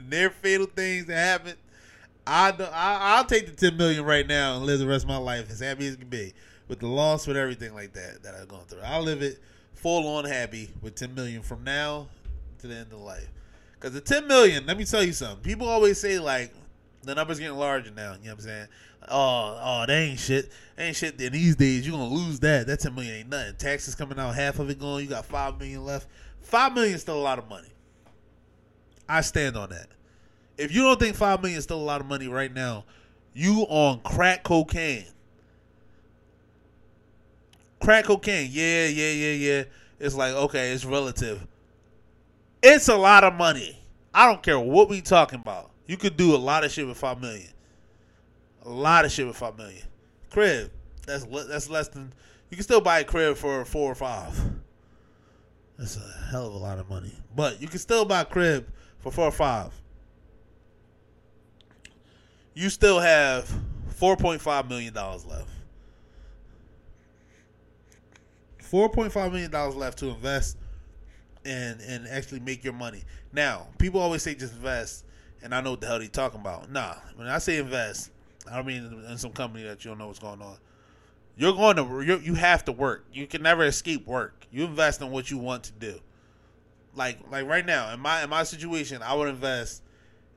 [LAUGHS] near fatal things that happen, I, do, I I'll take the ten million right now and live the rest of my life as happy as can be with the loss, with everything like that that I've gone through. I'll live it full on happy with ten million from now to the end of life. Because the ten million, let me tell you something. People always say like the numbers getting larger now. You know what I'm saying? Oh, oh, that ain't shit. That ain't shit. In these days, you're gonna lose that. That ten million ain't nothing. Taxes coming out, half of it going. You got five million left. Five million is still a lot of money. I stand on that. If you don't think five million is still a lot of money right now, you on crack cocaine. Crack cocaine, yeah, yeah, yeah, yeah. It's like okay, it's relative. It's a lot of money. I don't care what we talking about. You could do a lot of shit with five million. A lot of shit with five million. Crib, that's that's less than. You can still buy a crib for four or five. That's a hell of a lot of money. But you can still buy a crib for four or five. You still have four point five million dollars left. Four point five million dollars left to invest and and actually make your money. Now, people always say just invest, and I know what the hell they talking about. Nah, when I say invest, I don't mean in some company that you don't know what's going on. You're going to you're, you have to work. You can never escape work. You invest in what you want to do. Like like right now in my in my situation, I would invest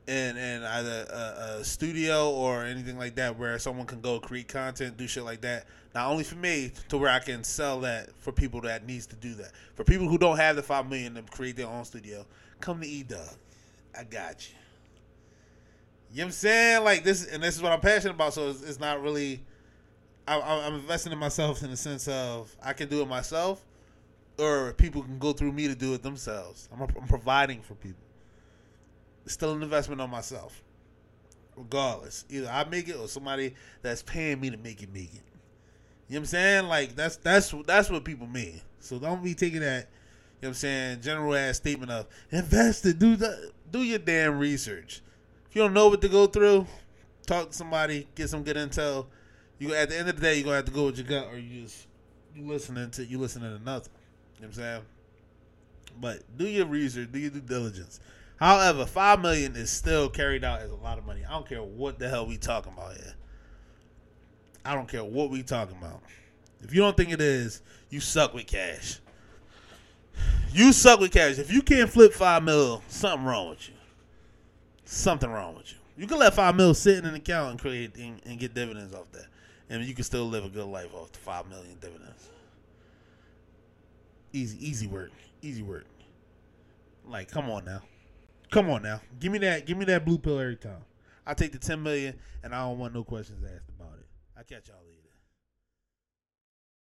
in in either a, a studio or anything like that where someone can go create content, do shit like that. Not only for me, to where I can sell that for people that needs to do that. For people who don't have the five million to create their own studio, come to E Dub. I got you. You know what I'm saying? Like this, and this is what I'm passionate about. So it's, it's not really. I, I'm investing in myself in the sense of I can do it myself, or people can go through me to do it themselves. I'm, I'm providing for people. It's still an investment on myself, regardless. Either I make it or somebody that's paying me to make it make it. You know what I'm saying? Like that's that's that's what people mean. So don't be taking that. You know what I'm saying? General ass statement of invest it. Do the do your damn research. If you don't know what to go through, talk to somebody, get some good intel. You at the end of the day, you're gonna have to go with your gut, or you just you listening to you listening to nothing. You know what I'm saying? But do your research, do your due diligence. However, five million is still carried out as a lot of money. I don't care what the hell we talking about here. I don't care what we talking about. If you don't think it is, you suck with cash. You suck with cash. If you can't flip five mil, something wrong with you. Something wrong with you. You can let five mil sit in an account and create and, and get dividends off that, and you can still live a good life off the five million dividends. Easy, easy work. Easy work. Like, come on now. Come on now. Give me that. Give me that blue pill every time. I take the ten million, and I don't want no questions asked about it. I catch y'all.